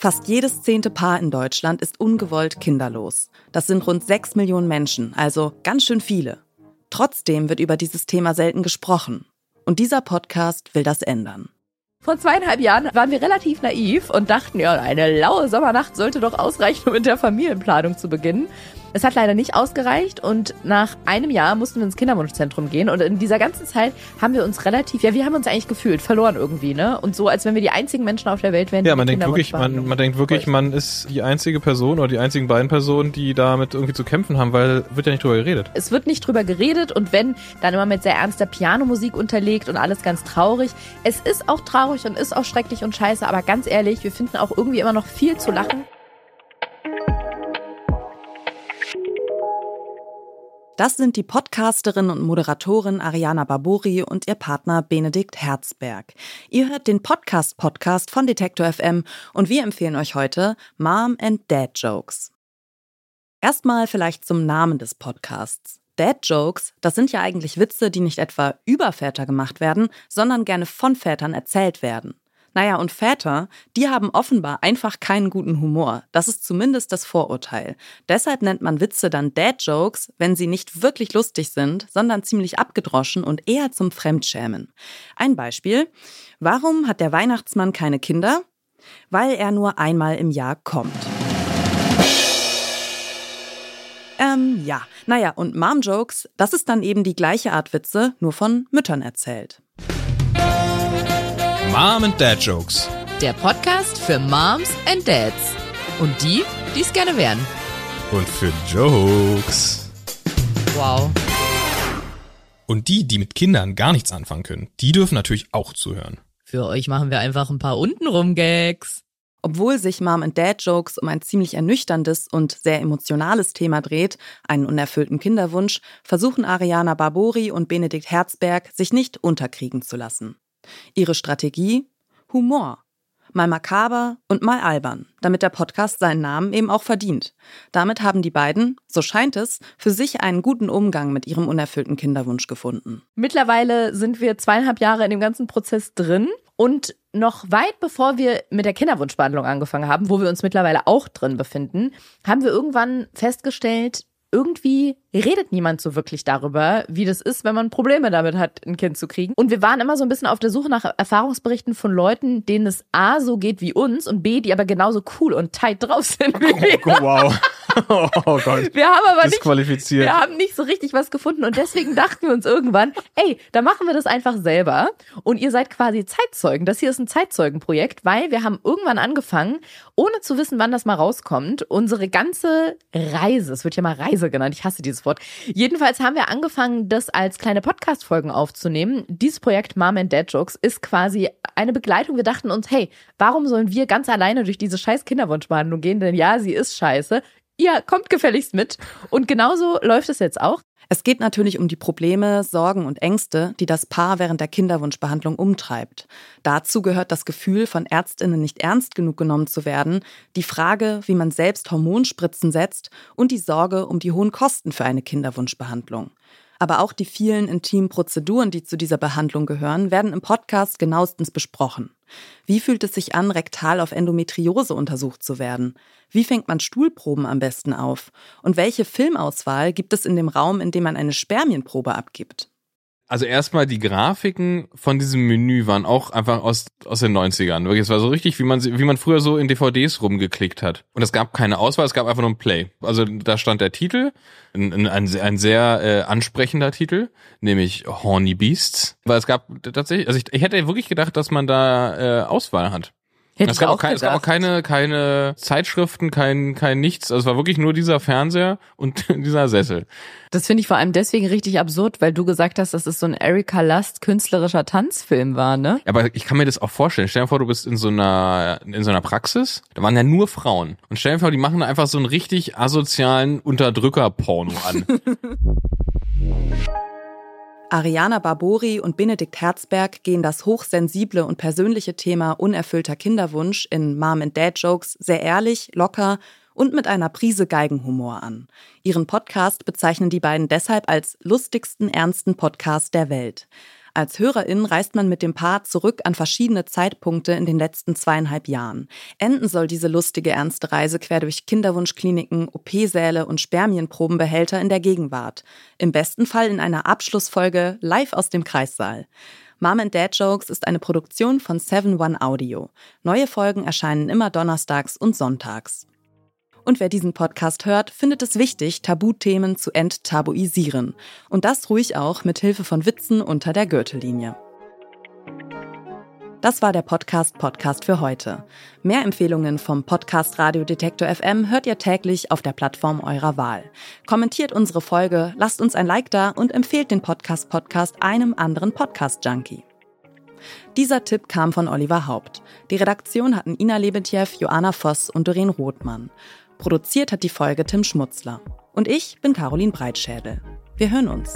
Fast jedes zehnte Paar in Deutschland ist ungewollt kinderlos. Das sind rund sechs Millionen Menschen, also ganz schön viele. Trotzdem wird über dieses Thema selten gesprochen. Und dieser Podcast will das ändern. Vor zweieinhalb Jahren waren wir relativ naiv und dachten, ja, eine laue Sommernacht sollte doch ausreichen, um mit der Familienplanung zu beginnen. Es hat leider nicht ausgereicht und nach einem Jahr mussten wir ins Kinderwunschzentrum gehen und in dieser ganzen Zeit haben wir uns relativ, ja, wir haben uns eigentlich gefühlt verloren irgendwie, ne? Und so, als wenn wir die einzigen Menschen auf der Welt wären. Ja, man denkt wirklich, man, man denkt wirklich, man ist die einzige Person oder die einzigen beiden Personen, die damit irgendwie zu kämpfen haben, weil wird ja nicht drüber geredet. Es wird nicht drüber geredet und wenn, dann immer mit sehr ernster Pianomusik unterlegt und alles ganz traurig. Es ist auch traurig und ist auch schrecklich und scheiße, aber ganz ehrlich, wir finden auch irgendwie immer noch viel zu lachen. Das sind die Podcasterin und Moderatorin Ariana Barbori und ihr Partner Benedikt Herzberg. Ihr hört den Podcast-Podcast von Detektor FM und wir empfehlen euch heute Mom and Dad Jokes. Erstmal vielleicht zum Namen des Podcasts. Dad Jokes, das sind ja eigentlich Witze, die nicht etwa über Väter gemacht werden, sondern gerne von Vätern erzählt werden. Naja, und Väter, die haben offenbar einfach keinen guten Humor. Das ist zumindest das Vorurteil. Deshalb nennt man Witze dann Dad-Jokes, wenn sie nicht wirklich lustig sind, sondern ziemlich abgedroschen und eher zum Fremdschämen. Ein Beispiel. Warum hat der Weihnachtsmann keine Kinder? Weil er nur einmal im Jahr kommt. Ähm, ja. Naja, und Mom-Jokes, das ist dann eben die gleiche Art Witze, nur von Müttern erzählt. Mom and Dad Jokes. Der Podcast für Moms and Dads. Und die, die es gerne wären. Und für Jokes. Wow. Und die, die mit Kindern gar nichts anfangen können, die dürfen natürlich auch zuhören. Für euch machen wir einfach ein paar untenrum Gags. Obwohl sich Mom and Dad Jokes um ein ziemlich ernüchterndes und sehr emotionales Thema dreht, einen unerfüllten Kinderwunsch, versuchen Ariana Barbori und Benedikt Herzberg, sich nicht unterkriegen zu lassen. Ihre Strategie? Humor. Mal makaber und mal albern, damit der Podcast seinen Namen eben auch verdient. Damit haben die beiden, so scheint es, für sich einen guten Umgang mit ihrem unerfüllten Kinderwunsch gefunden. Mittlerweile sind wir zweieinhalb Jahre in dem ganzen Prozess drin und noch weit bevor wir mit der Kinderwunschbehandlung angefangen haben, wo wir uns mittlerweile auch drin befinden, haben wir irgendwann festgestellt, irgendwie redet niemand so wirklich darüber, wie das ist, wenn man Probleme damit hat, ein Kind zu kriegen. Und wir waren immer so ein bisschen auf der Suche nach Erfahrungsberichten von Leuten, denen es A so geht wie uns und B, die aber genauso cool und tight drauf sind wie wir. Oh, wow. Oh Gott. Wir haben aber nicht, wir haben nicht so richtig was gefunden und deswegen dachten wir uns irgendwann, ey, da machen wir das einfach selber und ihr seid quasi Zeitzeugen. Das hier ist ein Zeitzeugenprojekt, weil wir haben irgendwann angefangen, ohne zu wissen, wann das mal rauskommt, unsere ganze Reise, es wird ja mal Reise genannt, ich hasse dieses Wort. Jedenfalls haben wir angefangen, das als kleine Podcast-Folgen aufzunehmen. Dieses Projekt Mom and Dad Jokes ist quasi eine Begleitung. Wir dachten uns, hey, warum sollen wir ganz alleine durch diese scheiß Kinderwunschbehandlung gehen? Denn ja, sie ist scheiße. Ihr kommt gefälligst mit. Und genauso läuft es jetzt auch. Es geht natürlich um die Probleme, Sorgen und Ängste, die das Paar während der Kinderwunschbehandlung umtreibt. Dazu gehört das Gefühl, von Ärztinnen nicht ernst genug genommen zu werden, die Frage, wie man selbst Hormonspritzen setzt und die Sorge um die hohen Kosten für eine Kinderwunschbehandlung. Aber auch die vielen intimen Prozeduren, die zu dieser Behandlung gehören, werden im Podcast genauestens besprochen. Wie fühlt es sich an, rektal auf Endometriose untersucht zu werden? Wie fängt man Stuhlproben am besten auf? Und welche Filmauswahl gibt es in dem Raum, in dem man eine Spermienprobe abgibt? Also erstmal die Grafiken von diesem Menü waren auch einfach aus, aus den 90ern. Wirklich, es war so richtig, wie man, wie man früher so in DVDs rumgeklickt hat. Und es gab keine Auswahl, es gab einfach nur ein Play. Also da stand der Titel, ein, ein, ein sehr äh, ansprechender Titel, nämlich Horny Beasts. Weil es gab tatsächlich, also ich, ich hätte wirklich gedacht, dass man da äh, Auswahl hat. Hätte Es gab, auch kein, es gab auch keine, keine Zeitschriften, kein, kein nichts. Also es war wirklich nur dieser Fernseher und dieser Sessel. Das finde ich vor allem deswegen richtig absurd, weil du gesagt hast, dass es so ein Erika Lust künstlerischer Tanzfilm war, ne? Aber ich kann mir das auch vorstellen. Stell dir vor, du bist in so einer, in so einer Praxis. Da waren ja nur Frauen. Und stell dir vor, die machen da einfach so einen richtig asozialen Unterdrücker-Porno an. Ariana Barbori und Benedikt Herzberg gehen das hochsensible und persönliche Thema unerfüllter Kinderwunsch in Mom and Dad Jokes sehr ehrlich, locker und mit einer Prise Geigenhumor an. Ihren Podcast bezeichnen die beiden deshalb als lustigsten, ernsten Podcast der Welt. Als Hörerin reist man mit dem Paar zurück an verschiedene Zeitpunkte in den letzten zweieinhalb Jahren. Enden soll diese lustige, ernste Reise quer durch Kinderwunschkliniken, OP-Säle und Spermienprobenbehälter in der Gegenwart. Im besten Fall in einer Abschlussfolge live aus dem Kreissaal. Mom and Dad Jokes ist eine Produktion von 7 One Audio. Neue Folgen erscheinen immer donnerstags und sonntags. Und wer diesen Podcast hört, findet es wichtig, Tabuthemen zu enttabuisieren. Und das ruhig auch mit Hilfe von Witzen unter der Gürtellinie. Das war der Podcast Podcast für heute. Mehr Empfehlungen vom Podcast Radio Detektor FM hört ihr täglich auf der Plattform eurer Wahl. Kommentiert unsere Folge, lasst uns ein Like da und empfehlt den Podcast Podcast einem anderen Podcast Junkie. Dieser Tipp kam von Oliver Haupt. Die Redaktion hatten Ina Lebetjew, Joanna Voss und Doreen Rothmann. Produziert hat die Folge Tim Schmutzler. Und ich bin Caroline Breitschädel. Wir hören uns.